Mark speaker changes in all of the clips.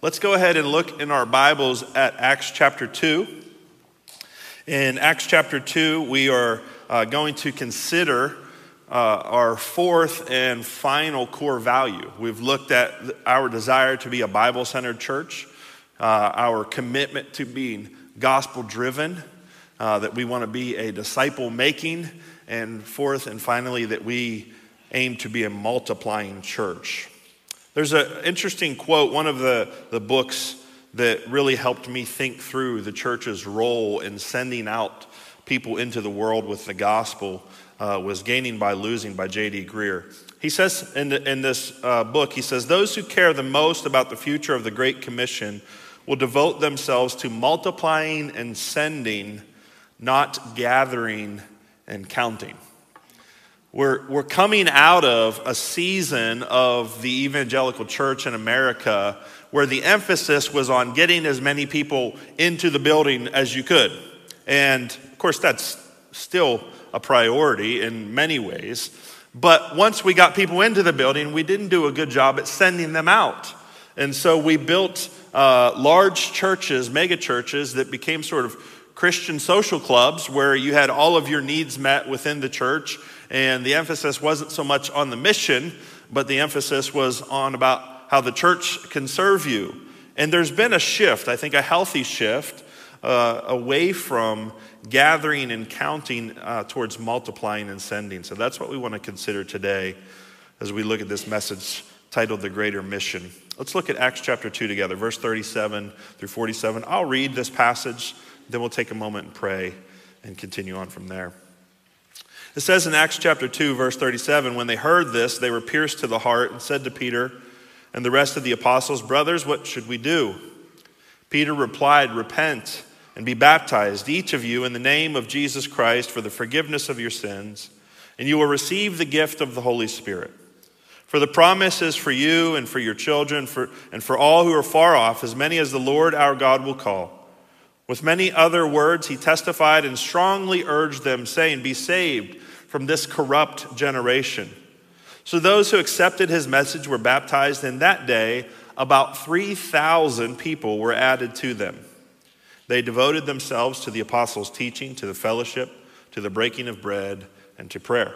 Speaker 1: let's go ahead and look in our Bibles at Acts chapter 2. In Acts chapter 2, we are uh, going to consider uh, our fourth and final core value. We've looked at our desire to be a Bible centered church, uh, our commitment to being gospel driven, uh, that we want to be a disciple making, and fourth and finally, that we aim to be a multiplying church. There's an interesting quote, one of the, the books that really helped me think through the church's role in sending out people into the world with the gospel uh, was Gaining by Losing by J.D. Greear. He says in, the, in this uh, book, he says, Those who care the most about the future of the Great Commission will devote themselves to multiplying and sending, not gathering and counting. We're, we're coming out of a season of the evangelical church in America where the emphasis was on getting as many people into the building as you could. And of course, that's still a priority in many ways. But once we got people into the building, we didn't do a good job at sending them out. And so we built uh, large churches, mega churches, that became sort of Christian social clubs where you had all of your needs met within the church. And the emphasis wasn't so much on the mission, but the emphasis was on about how the church can serve you. And there's been a shift, I think a healthy shift, uh, away from gathering and counting uh, towards multiplying and sending. So that's what we want to consider today as we look at this message titled The Greater Mission. Let's look at Acts chapter 2 together, verse 37 through 47. I'll read this passage, then we'll take a moment and pray and continue on from there. It says in Acts chapter 2, verse 37 When they heard this, they were pierced to the heart and said to Peter and the rest of the apostles, Brothers, what should we do? Peter replied, Repent and be baptized, each of you, in the name of Jesus Christ for the forgiveness of your sins, and you will receive the gift of the Holy Spirit. For the promise is for you and for your children for, and for all who are far off, as many as the Lord our God will call. With many other words, he testified and strongly urged them, saying, Be saved from this corrupt generation. So those who accepted his message were baptized, and that day about 3,000 people were added to them. They devoted themselves to the apostles' teaching, to the fellowship, to the breaking of bread, and to prayer.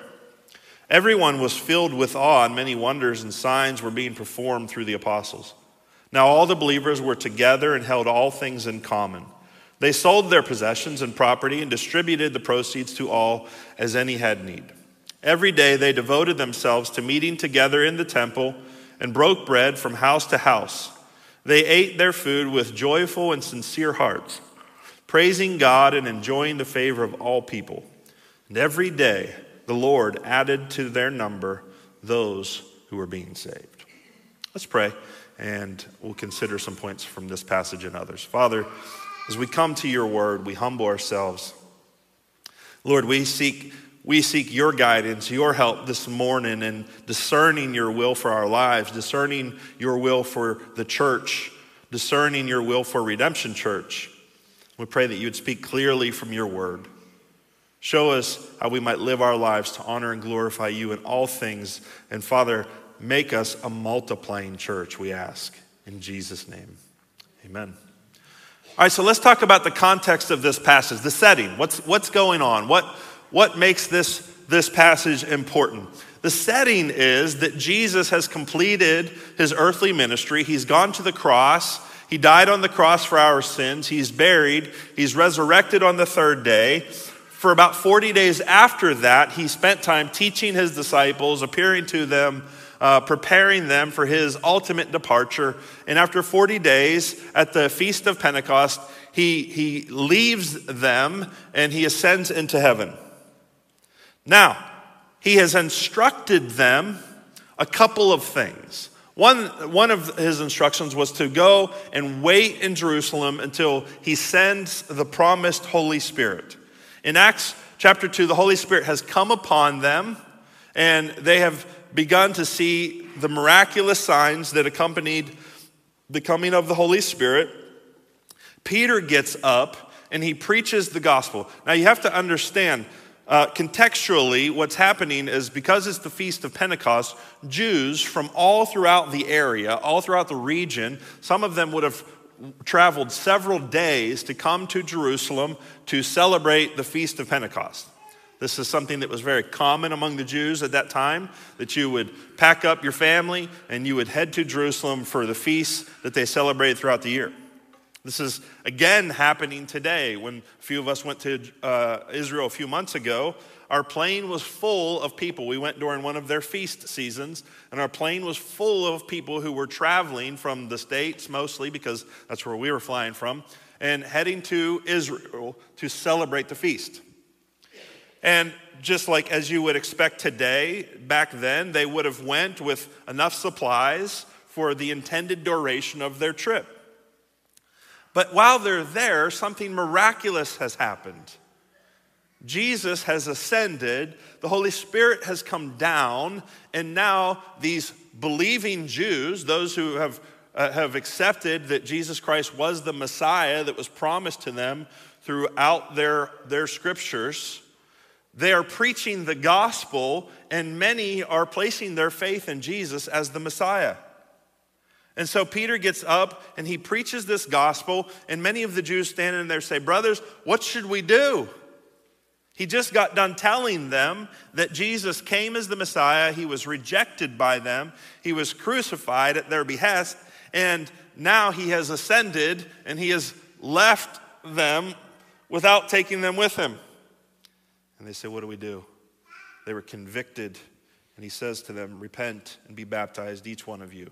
Speaker 1: Everyone was filled with awe, and many wonders and signs were being performed through the apostles. Now all the believers were together and held all things in common. They sold their possessions and property and distributed the proceeds to all as any had need. Every day they devoted themselves to meeting together in the temple and broke bread from house to house they ate their food with joyful and sincere hearts, praising God and enjoying the favor of all people. And every day the Lord added to their number those who were being saved. Let's pray, and we'll consider some points from this passage and others. Father, as we come to your word, we humble ourselves. Lord, we seek we seek your guidance, your help this morning in discerning your will for our lives, discerning your will for the church, discerning your will for Redemption Church. We pray that you would speak clearly from your word. Show us how we might live our lives to honor and glorify you in all things. And Father, make us a multiplying church, we ask. In Jesus' name, amen. All right, so let's talk about the context of this passage, the setting. What's, what's going on? What, what makes this, this passage important? The setting is that Jesus has completed his earthly ministry. He's gone to the cross. He died on the cross for our sins. He's buried. He's resurrected on the third day. For about 40 days after that, he spent time teaching his disciples, appearing to them, uh, preparing them for his ultimate departure. And after 40 days at the Feast of Pentecost, he, he leaves them and he ascends into heaven. Now, he has instructed them a couple of things. One, one of his instructions was to go and wait in Jerusalem until he sends the promised Holy Spirit. In Acts chapter 2, the Holy Spirit has come upon them, and they have begun to see the miraculous signs that accompanied the coming of the Holy Spirit. Peter gets up and he preaches the gospel. Now, you have to understand uh, contextually, what's happening is because it's the Feast of Pentecost, Jews from all throughout the area, all throughout the region, some of them would have traveled several days to come to Jerusalem to celebrate the Feast of Pentecost. This is something that was very common among the Jews at that time that you would pack up your family and you would head to Jerusalem for the feasts that they celebrated throughout the year. This is again happening today. When a few of us went to uh, Israel a few months ago, our plane was full of people. We went during one of their feast seasons, and our plane was full of people who were traveling from the States mostly, because that's where we were flying from, and heading to Israel to celebrate the feast. And just like as you would expect today, back then, they would have went with enough supplies for the intended duration of their trip. But while they're there, something miraculous has happened. Jesus has ascended, the Holy Spirit has come down, and now these believing Jews, those who have, uh, have accepted that Jesus Christ was the Messiah that was promised to them throughout their, their scriptures, they are preaching the gospel, and many are placing their faith in Jesus as the Messiah. And so Peter gets up and he preaches this gospel, and many of the Jews standing there say, Brothers, what should we do? He just got done telling them that Jesus came as the Messiah. He was rejected by them. He was crucified at their behest. And now he has ascended and he has left them without taking them with him. And they say, What do we do? They were convicted. And he says to them, Repent and be baptized, each one of you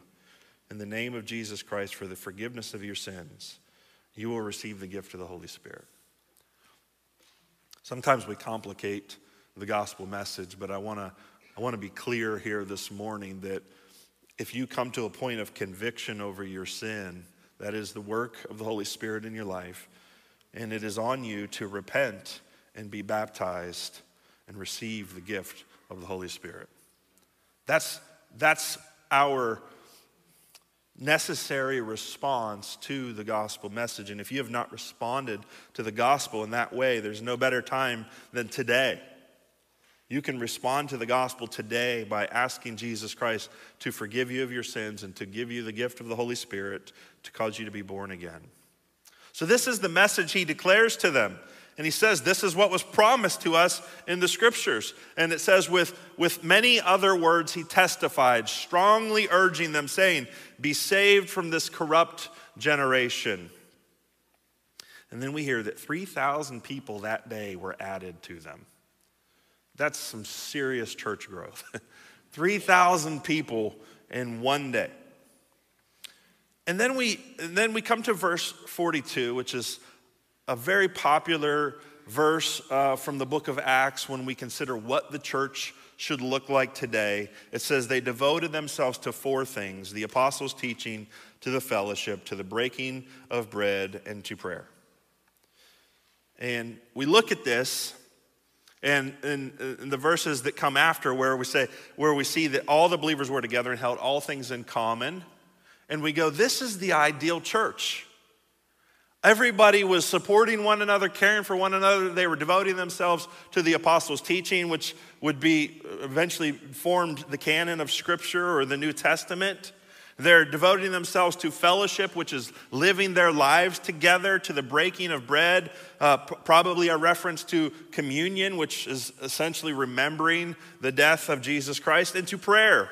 Speaker 1: in the name of Jesus Christ for the forgiveness of your sins, you will receive the gift of the Holy Spirit. Sometimes we complicate the gospel message, but I want to I want to be clear here this morning that if you come to a point of conviction over your sin, that is the work of the Holy Spirit in your life, and it is on you to repent and be baptized and receive the gift of the Holy Spirit. That's, that's our necessary response to the gospel message. And if you have not responded to the gospel in that way, there's no better time than today. You can respond to the gospel today by asking Jesus Christ to forgive you of your sins and to give you the gift of the Holy Spirit to cause you to be born again. So, this is the message he declares to them. And he says, This is what was promised to us in the scriptures. And it says, with, with many other words, he testified, strongly urging them, saying, Be saved from this corrupt generation. And then we hear that 3,000 people that day were added to them. That's some serious church growth. 3,000 people in one day. And then we, and then we come to verse 42, which is a very popular verse uh, from the book of Acts when we consider what the church should look like today. It says, They devoted themselves to four things the apostles' teaching, to the fellowship, to the breaking of bread, and to prayer. And we look at this. And in, in, the verses that come after, where we say, where we see that all the believers were together and held all things in common, and we go, this is the ideal church. Everybody was supporting one another, caring for one another. They were devoting themselves to the apostles' teaching, which would be eventually formed the canon of Scripture or the New Testament. They're devoting themselves to fellowship, which is living their lives together, to the breaking of bread, uh, p- probably a reference to communion, which is essentially remembering the death of Jesus Christ, and to prayer.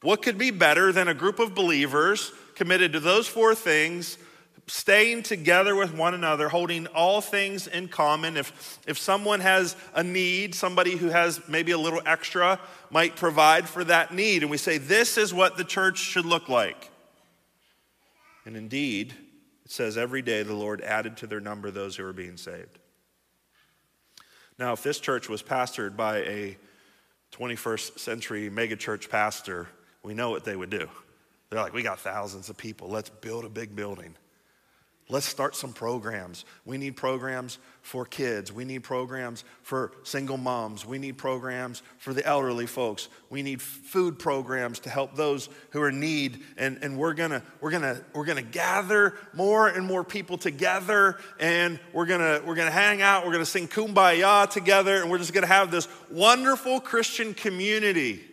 Speaker 1: What could be better than a group of believers committed to those four things? Staying together with one another, holding all things in common. If, if someone has a need, somebody who has maybe a little extra might provide for that need. And we say, this is what the church should look like. And indeed, it says every day the Lord added to their number those who were being saved. Now, if this church was pastored by a 21st century megachurch pastor, we know what they would do. They're like, we got thousands of people. Let's build a big building. Let's start some programs. We need programs for kids. We need programs for single moms. We need programs for the elderly folks. We need food programs to help those who are in need. And, and we're gonna we're gonna we're gonna gather more and more people together, and we're gonna we're gonna hang out. We're gonna sing kumbaya together, and we're just gonna have this wonderful Christian community.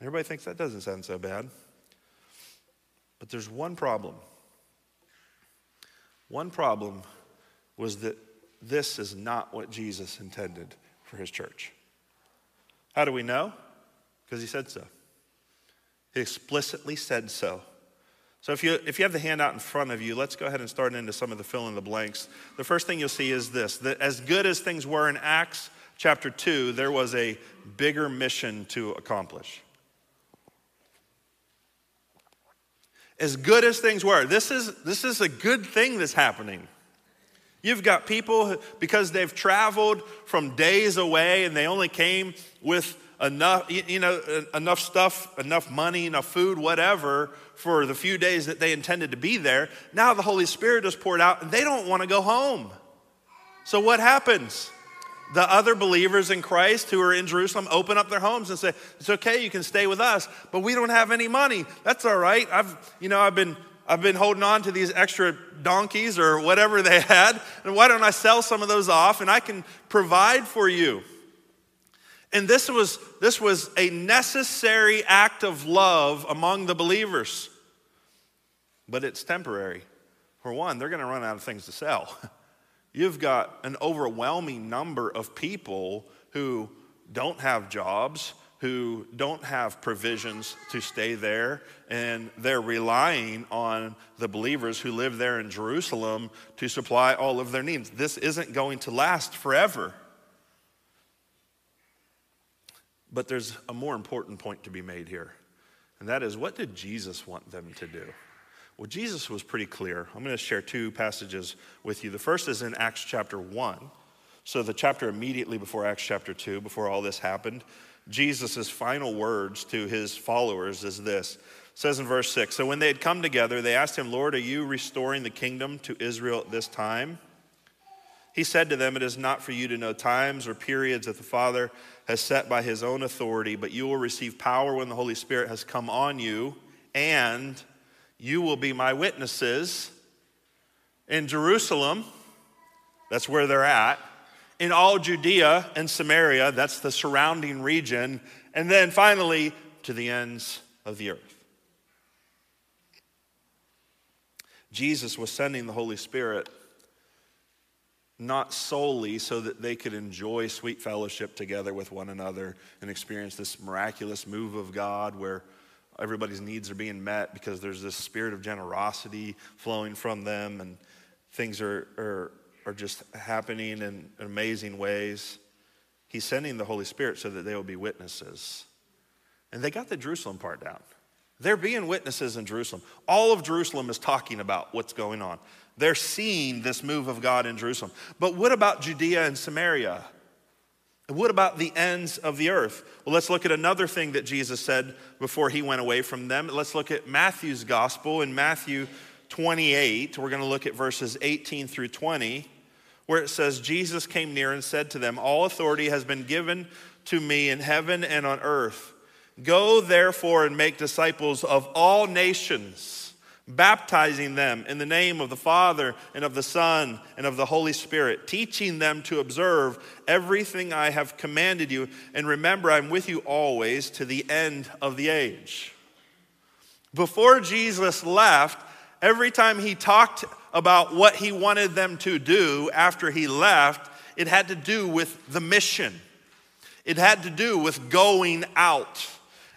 Speaker 1: Everybody thinks that doesn't sound so bad. But there's one problem. One problem was that this is not what Jesus intended for his church. How do we know? Because he said so. He explicitly said so. So if you, if you have the handout in front of you, let's go ahead and start into some of the fill in the blanks. The first thing you'll see is this that as good as things were in Acts chapter 2, there was a bigger mission to accomplish. As good as things were, this is, this is a good thing that's happening. You've got people, because they've traveled from days away and they only came with enough, you know, enough stuff, enough money, enough food, whatever, for the few days that they intended to be there. Now the Holy Spirit is poured out and they don't want to go home. So what happens? The other believers in Christ who are in Jerusalem open up their homes and say, "It's okay, you can stay with us, but we don't have any money. That's all right. I've, you know, I've been I've been holding on to these extra donkeys or whatever they had, and why don't I sell some of those off and I can provide for you?" And this was this was a necessary act of love among the believers. But it's temporary. For one, they're going to run out of things to sell. You've got an overwhelming number of people who don't have jobs, who don't have provisions to stay there, and they're relying on the believers who live there in Jerusalem to supply all of their needs. This isn't going to last forever. But there's a more important point to be made here, and that is what did Jesus want them to do? Well, Jesus was pretty clear. I'm going to share two passages with you. The first is in Acts chapter 1. So, the chapter immediately before Acts chapter 2, before all this happened, Jesus' final words to his followers is this. It says in verse 6 So when they had come together, they asked him, Lord, are you restoring the kingdom to Israel at this time? He said to them, It is not for you to know times or periods that the Father has set by his own authority, but you will receive power when the Holy Spirit has come on you, and you will be my witnesses in Jerusalem, that's where they're at, in all Judea and Samaria, that's the surrounding region, and then finally to the ends of the earth. Jesus was sending the Holy Spirit not solely so that they could enjoy sweet fellowship together with one another and experience this miraculous move of God where everybody's needs are being met because there's this spirit of generosity flowing from them and things are, are, are just happening in amazing ways. He's sending the Holy Spirit so that they will be witnesses. And they got the Jerusalem part down. They're being witnesses in Jerusalem. All of Jerusalem is talking about what's going on. They're seeing this move of God in Jerusalem. But what about Judea and Samaria? What about the ends of the earth? Well, let's look at another thing that Jesus said before he went away from them. Let's look at Matthew's gospel in Matthew 28. We're going to look at verses 18 through 20, where it says, Jesus came near and said to them, All authority has been given to me in heaven and on earth. Go therefore and make disciples of all nations baptizing them in the name of the Father and of the Son and of the Holy Spirit, teaching them to observe everything I have commanded you. And remember, I'm with you always to the end of the age. Before Jesus left, every time he talked about what he wanted them to do after he left, it had to do with the mission. It had to do with going out.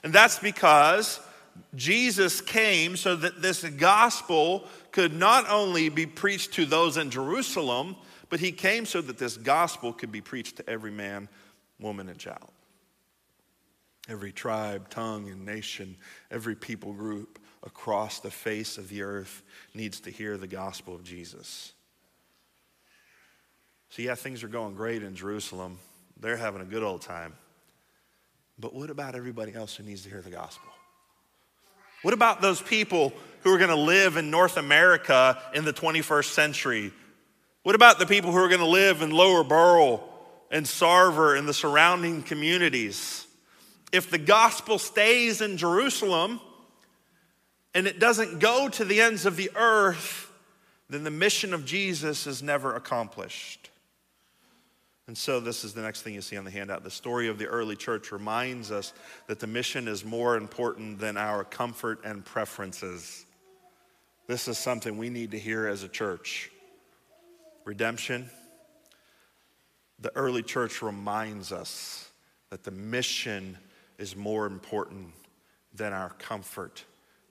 Speaker 1: And that's because Jesus came so that this gospel could not only be preached to those in Jerusalem, but he came so that this gospel could be preached to every man, woman, and child. Every tribe, tongue, and nation, every people group across the face of the earth needs to hear the gospel of Jesus. So, yeah, things are going great in Jerusalem. They're having a good old time. But what about everybody else who needs to hear the gospel? What about those people who are going to live in North America in the 21st century? What about the people who are going to live in Lower Burrell and Sarver and the surrounding communities? If the gospel stays in Jerusalem and it doesn't go to the ends of the earth, then the mission of Jesus is never accomplished. And so, this is the next thing you see on the handout. The story of the early church reminds us that the mission is more important than our comfort and preferences. This is something we need to hear as a church. Redemption. The early church reminds us that the mission is more important than our comfort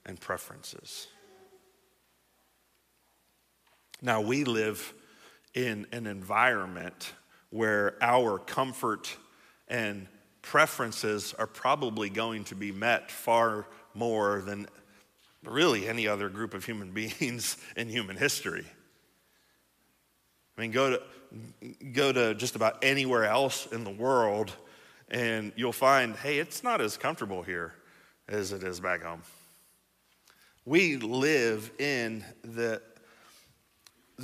Speaker 1: and preferences. Now, we live in an environment where our comfort and preferences are probably going to be met far more than really any other group of human beings in human history. I mean, go to, go to just about anywhere else in the world, and you'll find, hey, it's not as comfortable here as it is back home. We live in the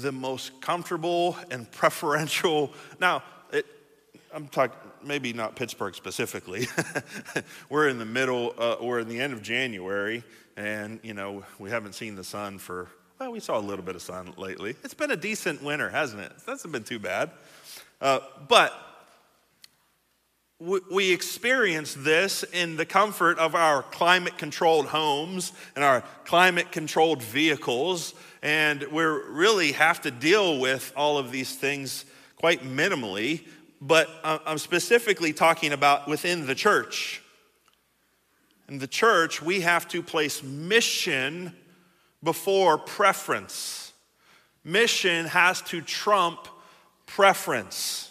Speaker 1: the most comfortable and preferential. Now, it, I'm talking maybe not Pittsburgh specifically. we're in the middle, uh, we're in the end of January, and you know we haven't seen the sun for. Well, we saw a little bit of sun lately. It's been a decent winter, hasn't it? It hasn't been too bad. Uh, but we experience this in the comfort of our climate controlled homes and our climate controlled vehicles. And we really have to deal with all of these things quite minimally. But I'm specifically talking about within the church. In the church, we have to place mission before preference. Mission has to trump preference.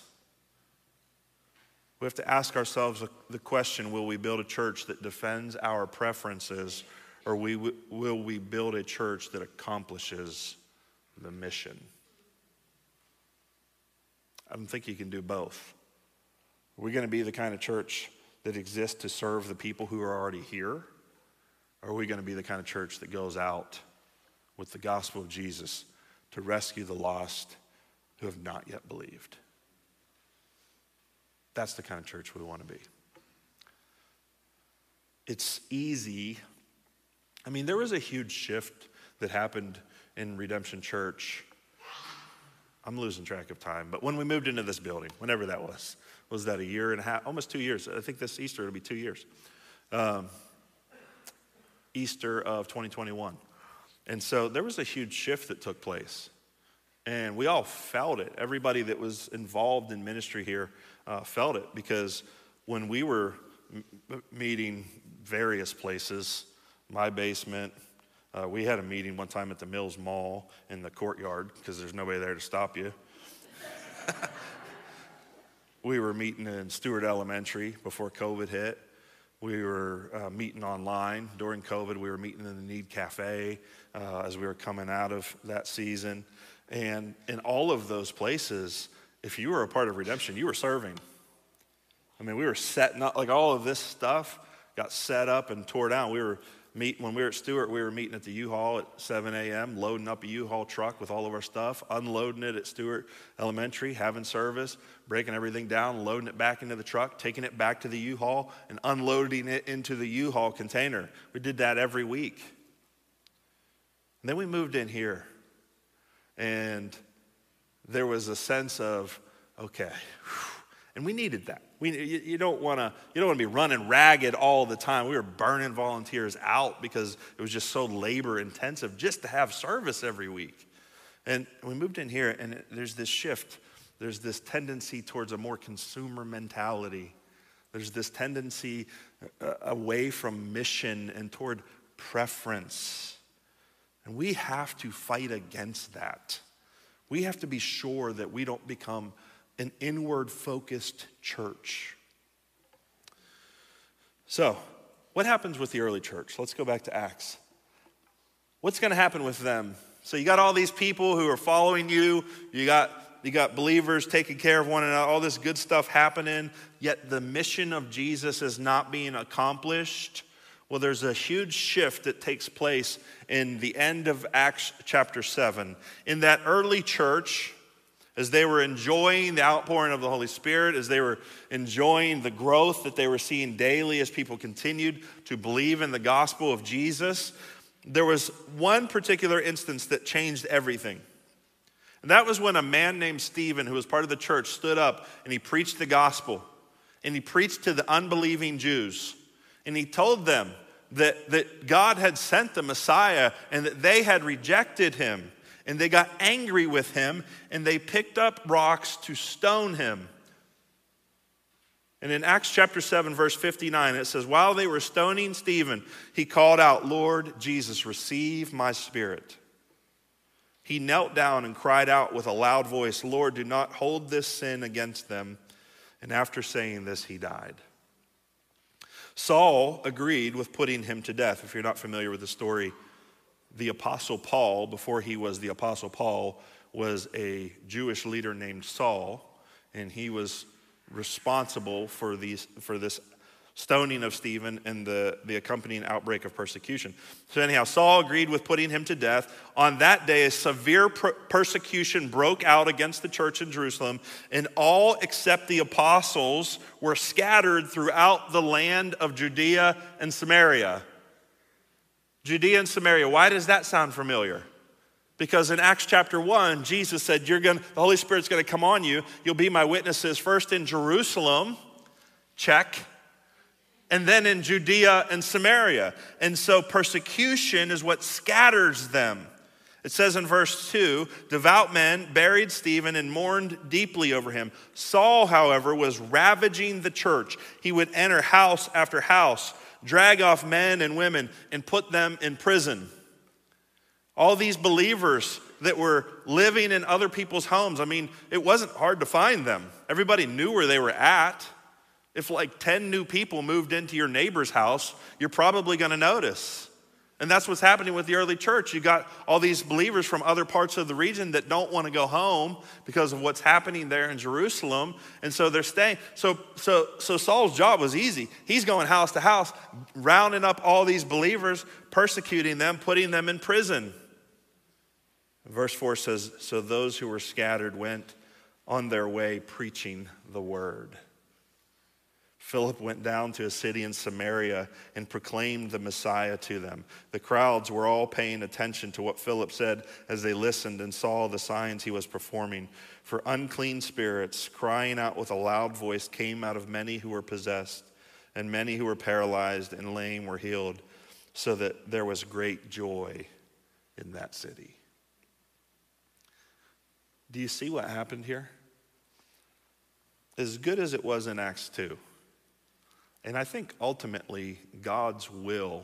Speaker 1: We have to ask ourselves the question will we build a church that defends our preferences, or we, will we build a church that accomplishes the mission? I don't think you can do both. Are we going to be the kind of church that exists to serve the people who are already here? Or are we going to be the kind of church that goes out with the gospel of Jesus to rescue the lost who have not yet believed? That's the kind of church we want to be. It's easy. I mean, there was a huge shift that happened in Redemption Church. I'm losing track of time, but when we moved into this building, whenever that was, was that a year and a half, almost two years? I think this Easter it'll be two years. Um, Easter of 2021. And so there was a huge shift that took place. And we all felt it. Everybody that was involved in ministry here uh, felt it because when we were m- meeting various places, my basement, uh, we had a meeting one time at the Mills Mall in the courtyard because there's nobody there to stop you. we were meeting in Stewart Elementary before COVID hit. We were uh, meeting online during COVID. We were meeting in the Need Cafe uh, as we were coming out of that season. And in all of those places, if you were a part of redemption, you were serving. I mean, we were setting up, like all of this stuff got set up and tore down. We were meeting, when we were at Stewart, we were meeting at the U-Haul at 7 a.m., loading up a U-Haul truck with all of our stuff, unloading it at Stewart Elementary, having service, breaking everything down, loading it back into the truck, taking it back to the U-Haul, and unloading it into the U-Haul container. We did that every week. And then we moved in here, and there was a sense of, okay, and we needed that. We, you, you don't want to you don't want to be running ragged all the time. We were burning volunteers out because it was just so labor intensive just to have service every week. And we moved in here, and there's this shift. There's this tendency towards a more consumer mentality. There's this tendency uh, away from mission and toward preference. And we have to fight against that. We have to be sure that we don't become an inward focused church. So, what happens with the early church? Let's go back to Acts. What's going to happen with them? So, you got all these people who are following you, you got you got believers taking care of one another, all this good stuff happening, yet the mission of Jesus is not being accomplished. Well, there's a huge shift that takes place in the end of Acts chapter 7. In that early church, as they were enjoying the outpouring of the Holy Spirit, as they were enjoying the growth that they were seeing daily as people continued to believe in the gospel of Jesus, there was one particular instance that changed everything. And that was when a man named Stephen, who was part of the church, stood up and he preached the gospel. And he preached to the unbelieving Jews. And he told them that, that God had sent the Messiah and that they had rejected him. And they got angry with him and they picked up rocks to stone him. And in Acts chapter 7, verse 59, it says, While they were stoning Stephen, he called out, Lord Jesus, receive my spirit. He knelt down and cried out with a loud voice, Lord, do not hold this sin against them. And after saying this, he died. Saul agreed with putting him to death. If you're not familiar with the story, the Apostle Paul, before he was the Apostle Paul, was a Jewish leader named Saul, and he was responsible for, these, for this stoning of Stephen and the, the accompanying outbreak of persecution. So, anyhow, Saul agreed with putting him to death. On that day, a severe per- persecution broke out against the church in Jerusalem, and all except the apostles were scattered throughout the land of Judea and Samaria. Judea and Samaria, why does that sound familiar? Because in Acts chapter 1, Jesus said, You're gonna, the Holy Spirit's going to come on you. You'll be my witnesses first in Jerusalem, check, and then in Judea and Samaria. And so persecution is what scatters them. It says in verse 2 devout men buried Stephen and mourned deeply over him. Saul, however, was ravaging the church. He would enter house after house, drag off men and women, and put them in prison. All these believers that were living in other people's homes, I mean, it wasn't hard to find them. Everybody knew where they were at. If like 10 new people moved into your neighbor's house, you're probably going to notice. And that's what's happening with the early church. You got all these believers from other parts of the region that don't want to go home because of what's happening there in Jerusalem. And so they're staying. So, so, so Saul's job was easy. He's going house to house, rounding up all these believers, persecuting them, putting them in prison. Verse 4 says So those who were scattered went on their way preaching the word. Philip went down to a city in Samaria and proclaimed the Messiah to them. The crowds were all paying attention to what Philip said as they listened and saw the signs he was performing. For unclean spirits, crying out with a loud voice, came out of many who were possessed, and many who were paralyzed and lame were healed, so that there was great joy in that city. Do you see what happened here? As good as it was in Acts 2, and I think ultimately God's will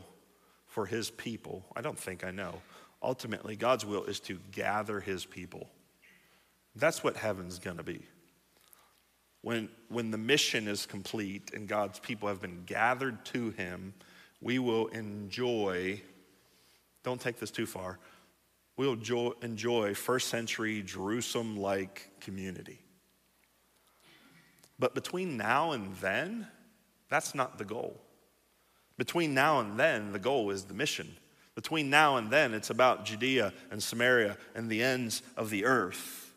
Speaker 1: for his people, I don't think I know, ultimately God's will is to gather his people. That's what heaven's going to be. When, when the mission is complete and God's people have been gathered to him, we will enjoy, don't take this too far, we'll enjoy first century Jerusalem like community. But between now and then, that's not the goal. Between now and then, the goal is the mission. Between now and then, it's about Judea and Samaria and the ends of the earth.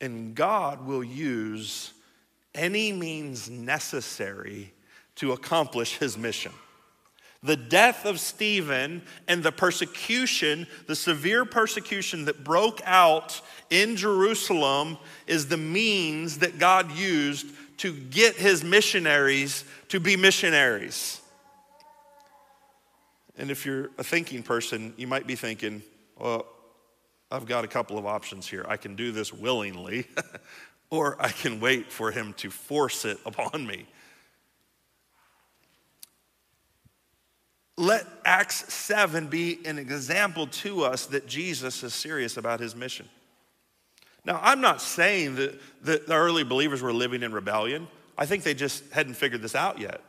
Speaker 1: And God will use any means necessary to accomplish his mission. The death of Stephen and the persecution, the severe persecution that broke out in Jerusalem, is the means that God used to get his missionaries to be missionaries. And if you're a thinking person, you might be thinking, well, I've got a couple of options here. I can do this willingly, or I can wait for him to force it upon me. Let Acts 7 be an example to us that Jesus is serious about his mission. Now, I'm not saying that, the early believers were living in rebellion. I think they just hadn't figured this out yet.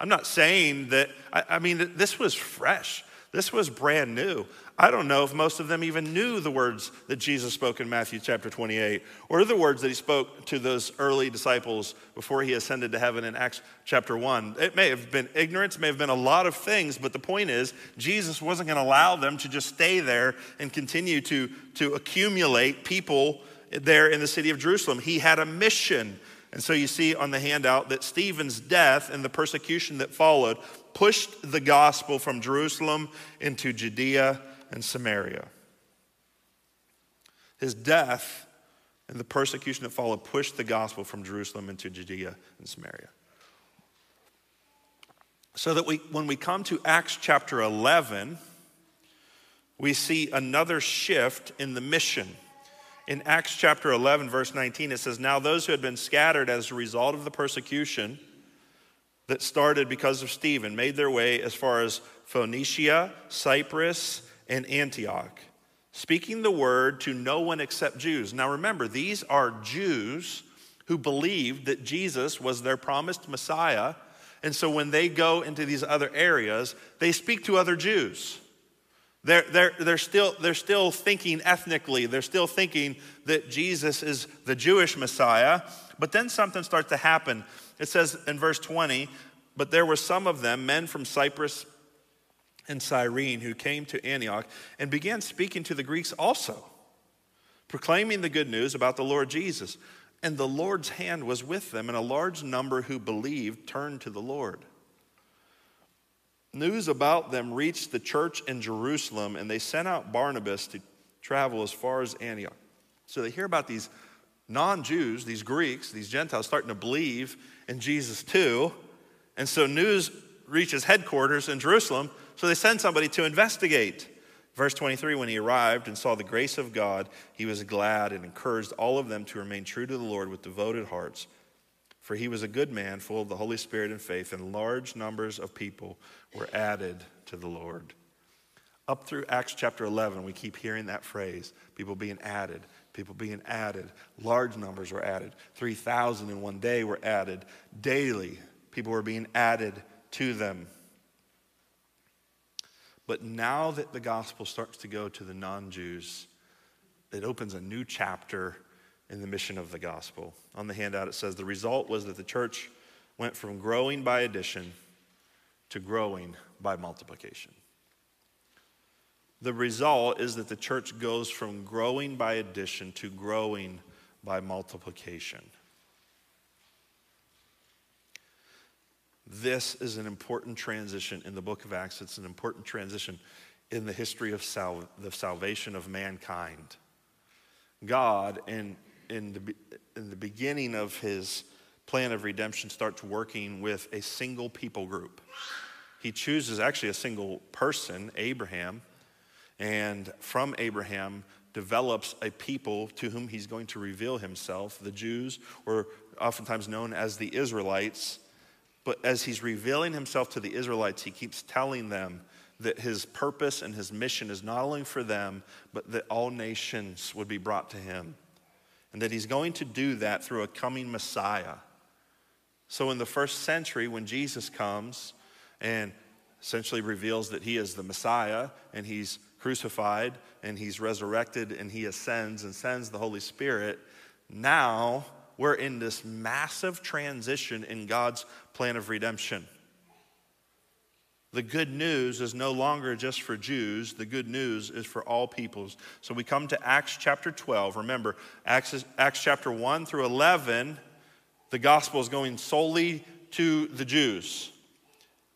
Speaker 1: I'm not saying that, I, I mean, this was fresh. This was brand new. I don't know if most of them even knew the words that Jesus spoke in Matthew chapter 28 or the words that he spoke to those early disciples before he ascended to heaven in Acts chapter 1. It may have been ignorance, may have been a lot of things, but the point is, Jesus wasn't going to allow them to just stay there and continue to, to accumulate people there in the city of Jerusalem. He had a mission. And so you see on the handout that Stephen's death and the persecution that followed pushed the gospel from Jerusalem into Judea and Samaria. His death and the persecution that followed pushed the gospel from Jerusalem into Judea and Samaria. So that we, when we come to Acts chapter 11, we see another shift in the mission. In Acts chapter 11, verse 19, it says, Now those who had been scattered as a result of the persecution that started because of Stephen made their way as far as Phoenicia, Cyprus, and Antioch, speaking the word to no one except Jews. Now remember, these are Jews who believed that Jesus was their promised Messiah. And so when they go into these other areas, they speak to other Jews. They're, they're, they're, still, they're still thinking ethnically. They're still thinking that Jesus is the Jewish Messiah. But then something starts to happen. It says in verse 20, but there were some of them, men from Cyprus and Cyrene, who came to Antioch and began speaking to the Greeks also, proclaiming the good news about the Lord Jesus. And the Lord's hand was with them, and a large number who believed turned to the Lord. News about them reached the church in Jerusalem, and they sent out Barnabas to travel as far as Antioch. So they hear about these non Jews, these Greeks, these Gentiles starting to believe in Jesus too. And so news reaches headquarters in Jerusalem, so they send somebody to investigate. Verse 23 When he arrived and saw the grace of God, he was glad and encouraged all of them to remain true to the Lord with devoted hearts. For he was a good man, full of the Holy Spirit and faith, and large numbers of people were added to the Lord. Up through Acts chapter 11, we keep hearing that phrase people being added, people being added. Large numbers were added. 3,000 in one day were added. Daily, people were being added to them. But now that the gospel starts to go to the non Jews, it opens a new chapter in the mission of the gospel. On the handout, it says the result was that the church went from growing by addition to growing by multiplication. The result is that the church goes from growing by addition to growing by multiplication. This is an important transition in the book of Acts. It's an important transition in the history of sal- the salvation of mankind. God, in, in, the, in the beginning of his plan of redemption, starts working with a single people group. He chooses actually a single person, Abraham, and from Abraham develops a people to whom he's going to reveal himself, the Jews, were oftentimes known as the Israelites. But as he's revealing himself to the Israelites, he keeps telling them that his purpose and his mission is not only for them, but that all nations would be brought to him. And that he's going to do that through a coming Messiah. So, in the first century, when Jesus comes and essentially reveals that he is the Messiah and he's crucified and he's resurrected and he ascends and sends the Holy Spirit, now we're in this massive transition in God's plan of redemption. The good news is no longer just for Jews, the good news is for all peoples. So we come to Acts chapter 12. Remember, Acts, Acts chapter 1 through 11, the gospel is going solely to the Jews.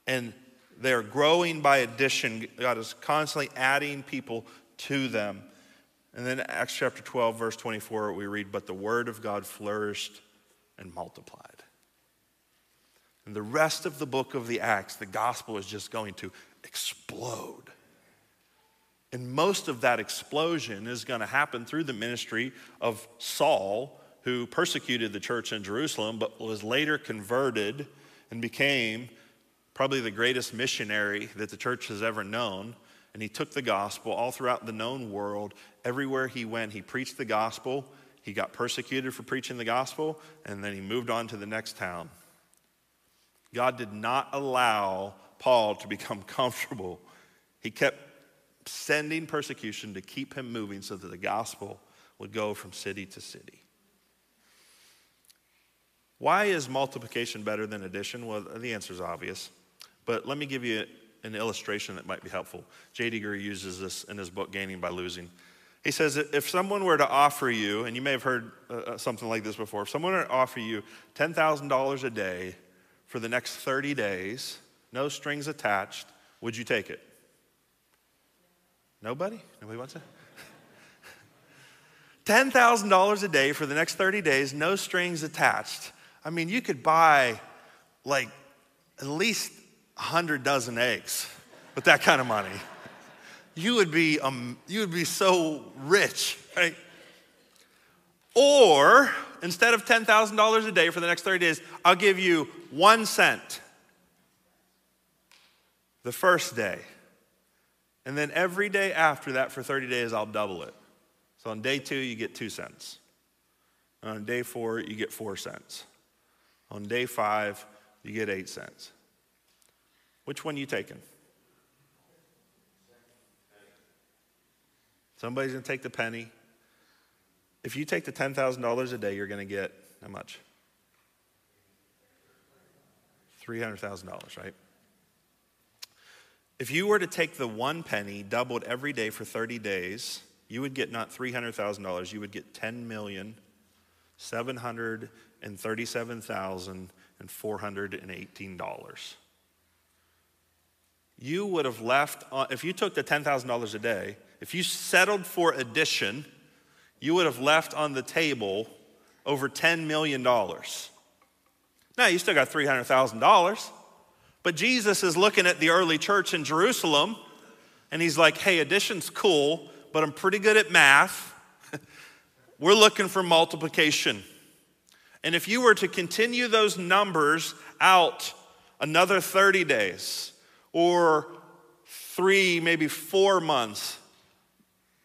Speaker 1: And they're growing by addition. God is constantly adding people to them. And then Acts chapter 12, verse 24, we read, But the word of God flourished and multiplied. And the rest of the book of the Acts, the gospel is just going to explode. And most of that explosion is going to happen through the ministry of Saul, who persecuted the church in Jerusalem, but was later converted and became probably the greatest missionary that the church has ever known. And he took the gospel all throughout the known world. Everywhere he went, he preached the gospel. He got persecuted for preaching the gospel, and then he moved on to the next town. God did not allow Paul to become comfortable He kept sending persecution to keep him moving so that the gospel would go from city to city. Why is multiplication better than addition? Well, the answer is obvious. But let me give you an illustration that might be helpful. J.D. Greear uses this in his book, Gaining by Losing. He says if someone were to offer you, and you may have heard uh, uh something like this before, if someone were to offer you $10,000 a day for the next 30 days, no strings attached, would you take it? Nobody? Nobody wants it? $10,000 a day for the next 30 days, no strings attached. I mean, you could buy like at least 100 dozen eggs with that kind of money. You would be, um, you would be so rich, right? Or instead of $10,000 a day for the next 30 days, I'll give you one cent the first day. And then every day after that for 30 days, I'll double it. So on day two, you get two cents. on day four, you get four cents. On day five, you get eight cents. Which one are you taking? Somebody's going to take the penny. If you take the $10,000 a day, you're going to get how much? $300,000, right? If you were to take the one penny doubled every day for 30 days, you would get not $300,000, you would get $10,737,418. You would have left, uh, if you took the $10,000 a day, if you settled for addition, you would have left on the table over $10 million. Now, you still got $300,000. But Jesus is looking at the early church in Jerusalem and he's like, hey, addition's cool, but I'm pretty good at math. We're looking for multiplication. And if you were to continue those numbers out another 30 days or three, maybe four months,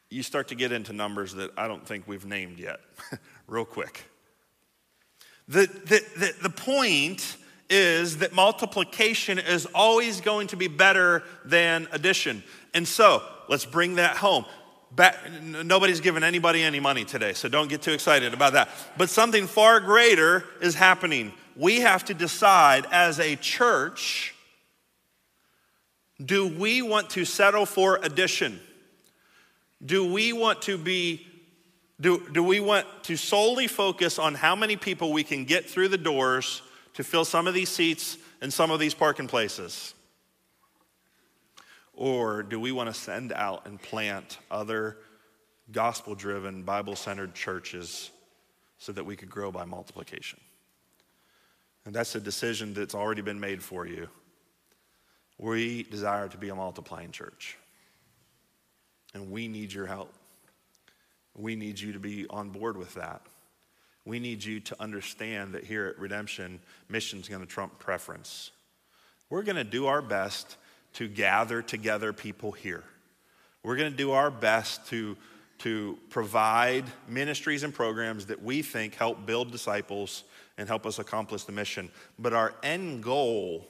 Speaker 1: you start to get into numbers that I don't think we've named yet, real quick. The, the, the, the point is that multiplication is always going to be better than addition. And so, let's bring that home. Back, nobody's giving anybody any money today, so don't get too excited about that. But something far greater is happening. We have to decide as a church do we want to settle for addition? Do we want to be do, do we want to solely focus on how many people we can get through the doors to fill some of these seats and some of these parking places? Or do we want to send out and plant other gospel driven, Bible centered churches so that we could grow by multiplication? And that's a decision that's already been made for you. We desire to be a multiplying church. And we need your help. We need you to be on board with that we need you to understand that here at Redemption, mission is going to trump preference. We're going to do our best to gather together people here. We're going to do our best to, to provide ministries and programs that we think help build disciples and help us accomplish the mission. But our end goal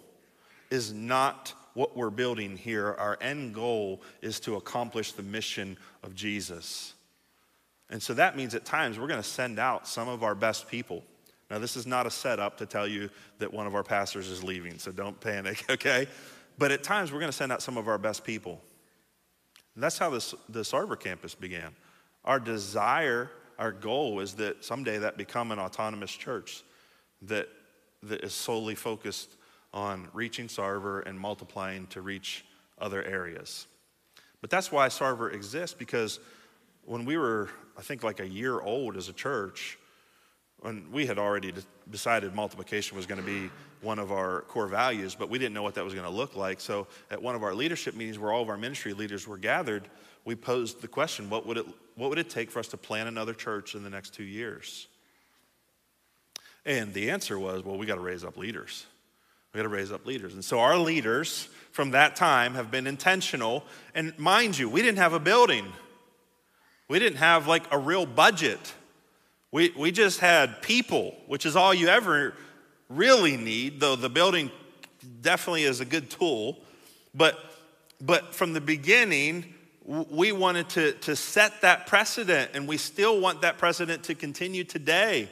Speaker 1: is not what we're building here. Our end goal is to accomplish the mission of Jesus. And so that means at times we're going to send out some of our best people. Now, this is not a setup to tell you that one of our pastors is leaving, so don't panic, okay? But at times we're going to send out some of our best people. And that's how this, the Sarver campus began. Our desire, our goal is that someday that become an autonomous church that, that is solely focused on reaching Sarver and multiplying to reach other areas. But that's why Sarver exists because when we were, I think, like a year old as a church, when we had already decided multiplication was going to be one of our core values, but we didn't know what that was going to look like. So at one of our leadership meetings where all of our ministry leaders were gathered, we posed the question what would it, what would it take for us to plant another church in the next two years? And the answer was well, we got to raise up leaders. We got to raise up leaders. And so our leaders from that time have been intentional. And mind you, we didn't have a building. We didn't have like a real budget. We, we just had people, which is all you ever really need, though the building definitely is a good tool. But but from the beginning, we wanted to, to set that precedent, and we still want that precedent to continue today.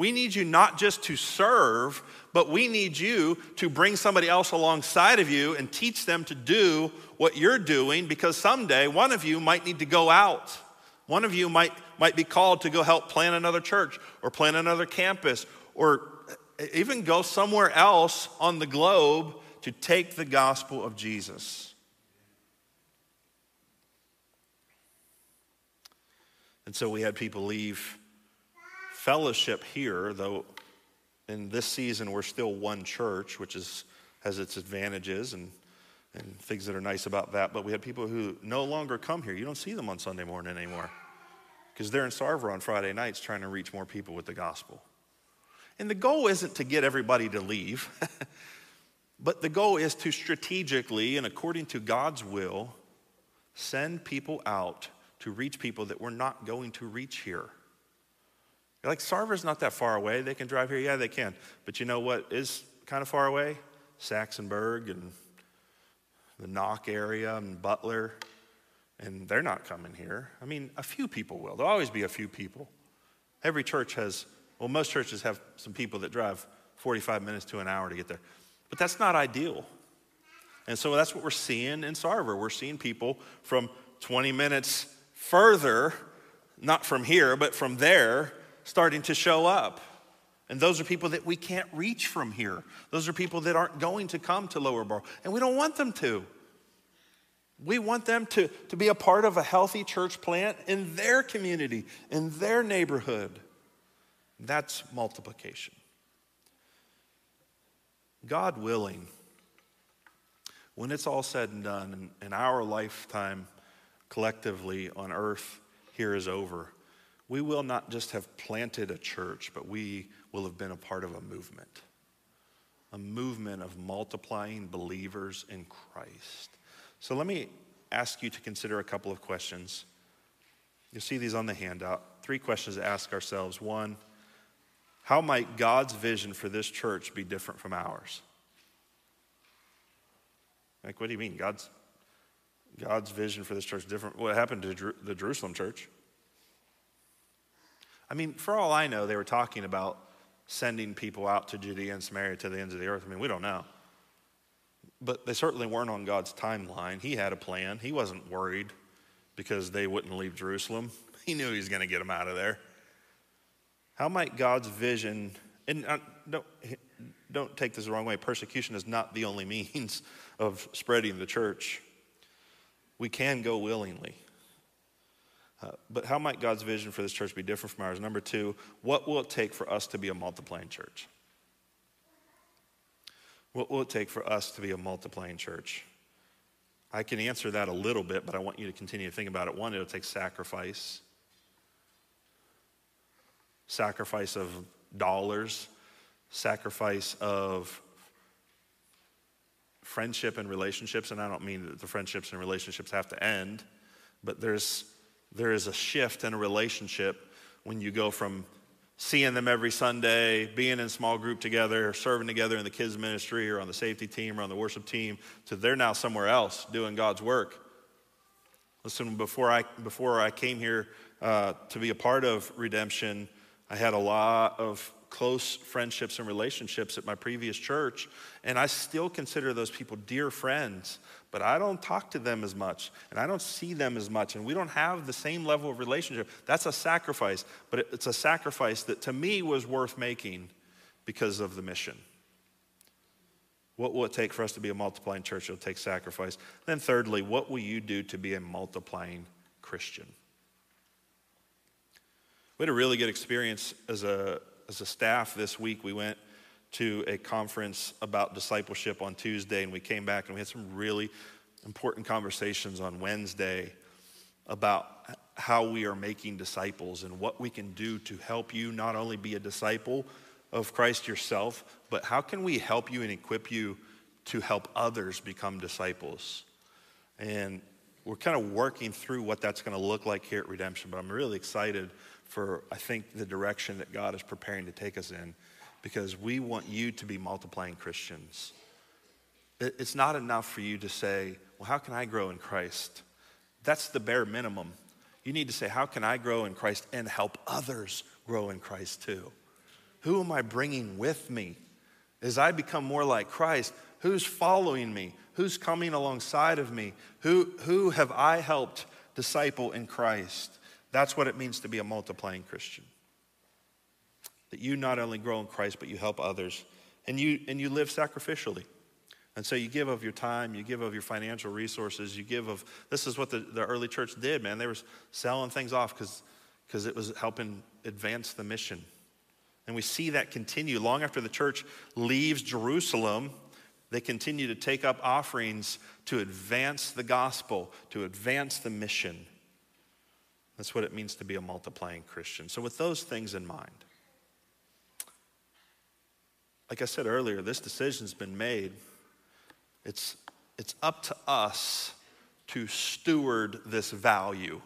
Speaker 1: We need you not just to serve, but we need you to bring somebody else alongside of you and teach them to do what you're doing because someday one of you might need to go out. One of you might, might be called to go help plant another church or plant another campus or even go somewhere else on the globe to take the gospel of Jesus. And so we had people leave fellowship here, though in this season we're still one church, which is, has its advantages and, and things that are nice about that. But we had people who no longer come here. You don't see them on Sunday morning anymore because they're in Sarver on Friday nights trying to reach more people with the gospel. And the goal isn't to get everybody to leave, but the goal is to strategically and according to God's will send people out to reach people that we're not going to reach here. You're like, Sarver's not that far away. They can drive here. Yeah, they can. But you know what is kind of far away? Saxonburg and the Knoch area and Butler. And they're not coming here. I mean, a few people will. There'll always be a few people. Every church has, well, most churches have some people that drive 45 minutes to an hour to get there. But that's not ideal. And so that's what we're seeing in Sarver. We're seeing people from 20 minutes further, not from here, but from there, starting to show up. And those are people that we can't reach from here. Those are people that aren't going to come to Lower Burrell, and we don't want them to. We want them to, to be a part of a healthy church plant in their community, in their neighborhood. That's multiplication. God willing, when it's all said and done, and our lifetime collectively on earth here is over, we will not just have planted a church, but we will have been a part of a movement. A movement of multiplying believers in Christ. So let me ask you to consider a couple of questions. You'll see these on the handout. Three questions to ask ourselves. One, how might God's vision for this church be different from ours? Like, what do you mean? God's, God's vision for this church different? What happened to the Jerusalem church? I mean, for all I know, they were talking about sending people out to Judea and Samaria to the ends of the earth. I mean, we don't know. But they certainly weren't on God's timeline. He had a plan. He wasn't worried because they wouldn't leave Jerusalem. He knew he was going to get them out of there. How might God's vision, and uh, don't, don't take this the wrong way, persecution is not the only means of spreading the church. We can go willingly. Uh, but how might God's vision for this church be different from ours? Number two, what will it take for us to be a multiplying church? What will it take for us to be a multiplying church? I can answer that a little bit, but I want you to continue to think about it. One, it'll take sacrifice sacrifice of dollars, sacrifice of friendship and relationships. And I don't mean that the friendships and relationships have to end, but there's there is a shift in a relationship when you go from seeing them every Sunday, being in small group together, serving together in the kids ministry or on the safety team or on the worship team, to they're now somewhere else doing God's work. Listen, before I, before I came here uh, to be a part of redemption, I had a lot of close friendships and relationships at my previous church, and I still consider those people dear friends, but I don't talk to them as much, and I don't see them as much, and we don't have the same level of relationship. That's a sacrifice, but it's a sacrifice that to me was worth making because of the mission. What will it take for us to be a multiplying church? It'll take sacrifice. Then, thirdly, what will you do to be a multiplying Christian? We had a really good experience as a, as a staff this week, we went to a conference about discipleship on Tuesday, and we came back and we had some really important conversations on Wednesday about how we are making disciples and what we can do to help you not only be a disciple of Christ yourself, but how can we help you and equip you to help others become disciples? And we're kind of working through what that's going to look like here at Redemption, but I'm really excited for, I think, the direction that God is preparing to take us in because we want you to be multiplying Christians. It's not enough for you to say, well, how can I grow in Christ? That's the bare minimum. You need to say, how can I grow in Christ and help others grow in Christ too? Who am I bringing with me? As I become more like Christ, who's following me? Who's coming alongside of me? Who, who have I helped disciple in Christ? That's what it means to be a multiplying Christian. That you not only grow in Christ, but you help others and you, and you live sacrificially. And so you give of your time, you give of your financial resources, you give of, this is what the, the early church did, man. They were selling things off because it was helping advance the mission. And we see that continue. Long after the church leaves Jerusalem, they continue to take up offerings to advance the gospel, to advance the mission. That's what it means to be a multiplying Christian. So, with those things in mind, like I said earlier, this decision's been made. It's, it's up to us to steward this value.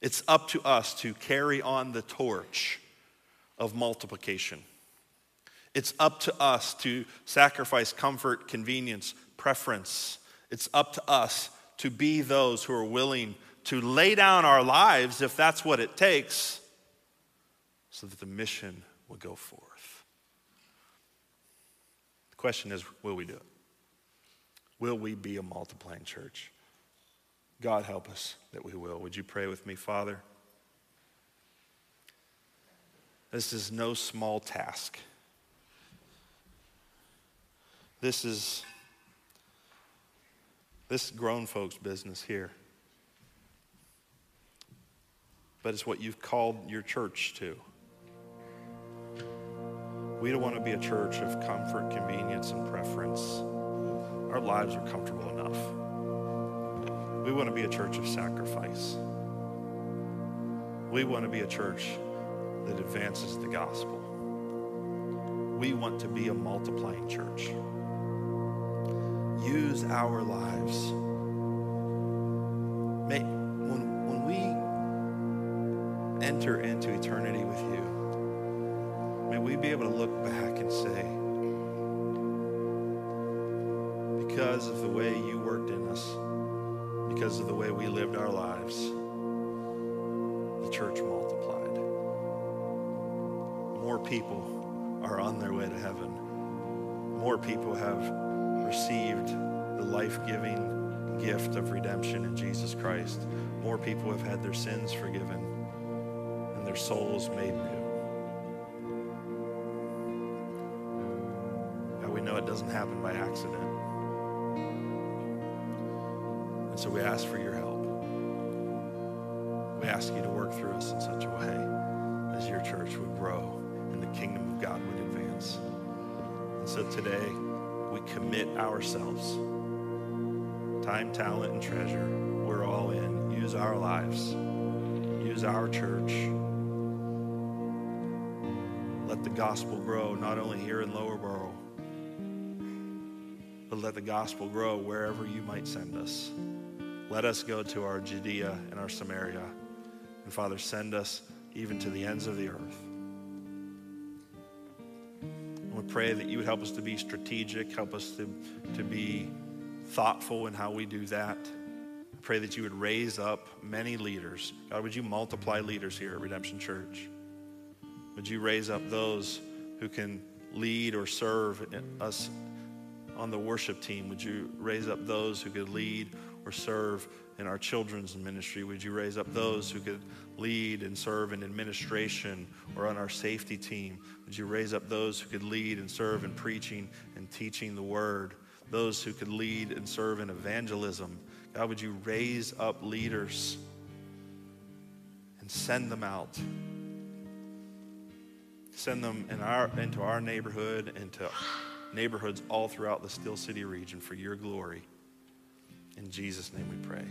Speaker 1: It's up to us to carry on the torch of multiplication. It's up to us to sacrifice comfort, convenience, preference. It's up to us to be those who are willing to lay down our lives if that's what it takes so that the mission will go forth. Question is will we do it? Will we be a multiplying church? God help us that we will. Would you pray with me, Father? This is no small task. This is this grown folks business here. But it's what you've called your church to. We don't want to be a church of comfort, convenience, and preference. Our lives are comfortable enough. We want to be a church of sacrifice. We want to be a church that advances the gospel. We want to be a multiplying church. Use our lives. May, when, when we enter into eternity with you, May we be able to look back and say, because of the way you worked in us, because of the way we lived our lives, the church multiplied. More people are on their way to heaven. More people have received the life giving gift of redemption in Jesus Christ. More people have had their sins forgiven and their souls made new. Happen by accident. And so we ask for your help. We ask you to work through us in such a way as your church would grow and the kingdom of God would advance. And so today, we commit ourselves time, talent, and treasure. We're all in. Use our lives, use our church. Let the gospel grow not only here in Lower Burrell but let the gospel grow wherever you might send us. Let us go to our Judea and our Samaria. And Father, send us even to the ends of the earth. And we pray that you would help us to be strategic, help us to, to be thoughtful in how we do that. I pray that you would raise up many leaders. God, would you multiply leaders here at Redemption Church? Would you raise up those who can lead or serve us on the worship team, would you raise up those who could lead or serve in our children's ministry? Would you raise up those who could lead and serve in administration or on our safety team? Would you raise up those who could lead and serve in preaching and teaching the word? Those who could lead and serve in evangelism? God, would you raise up leaders and send them out? Send them in our, into our neighborhood, into neighborhoods all throughout the Steel City region for your glory. In Jesus' name we pray.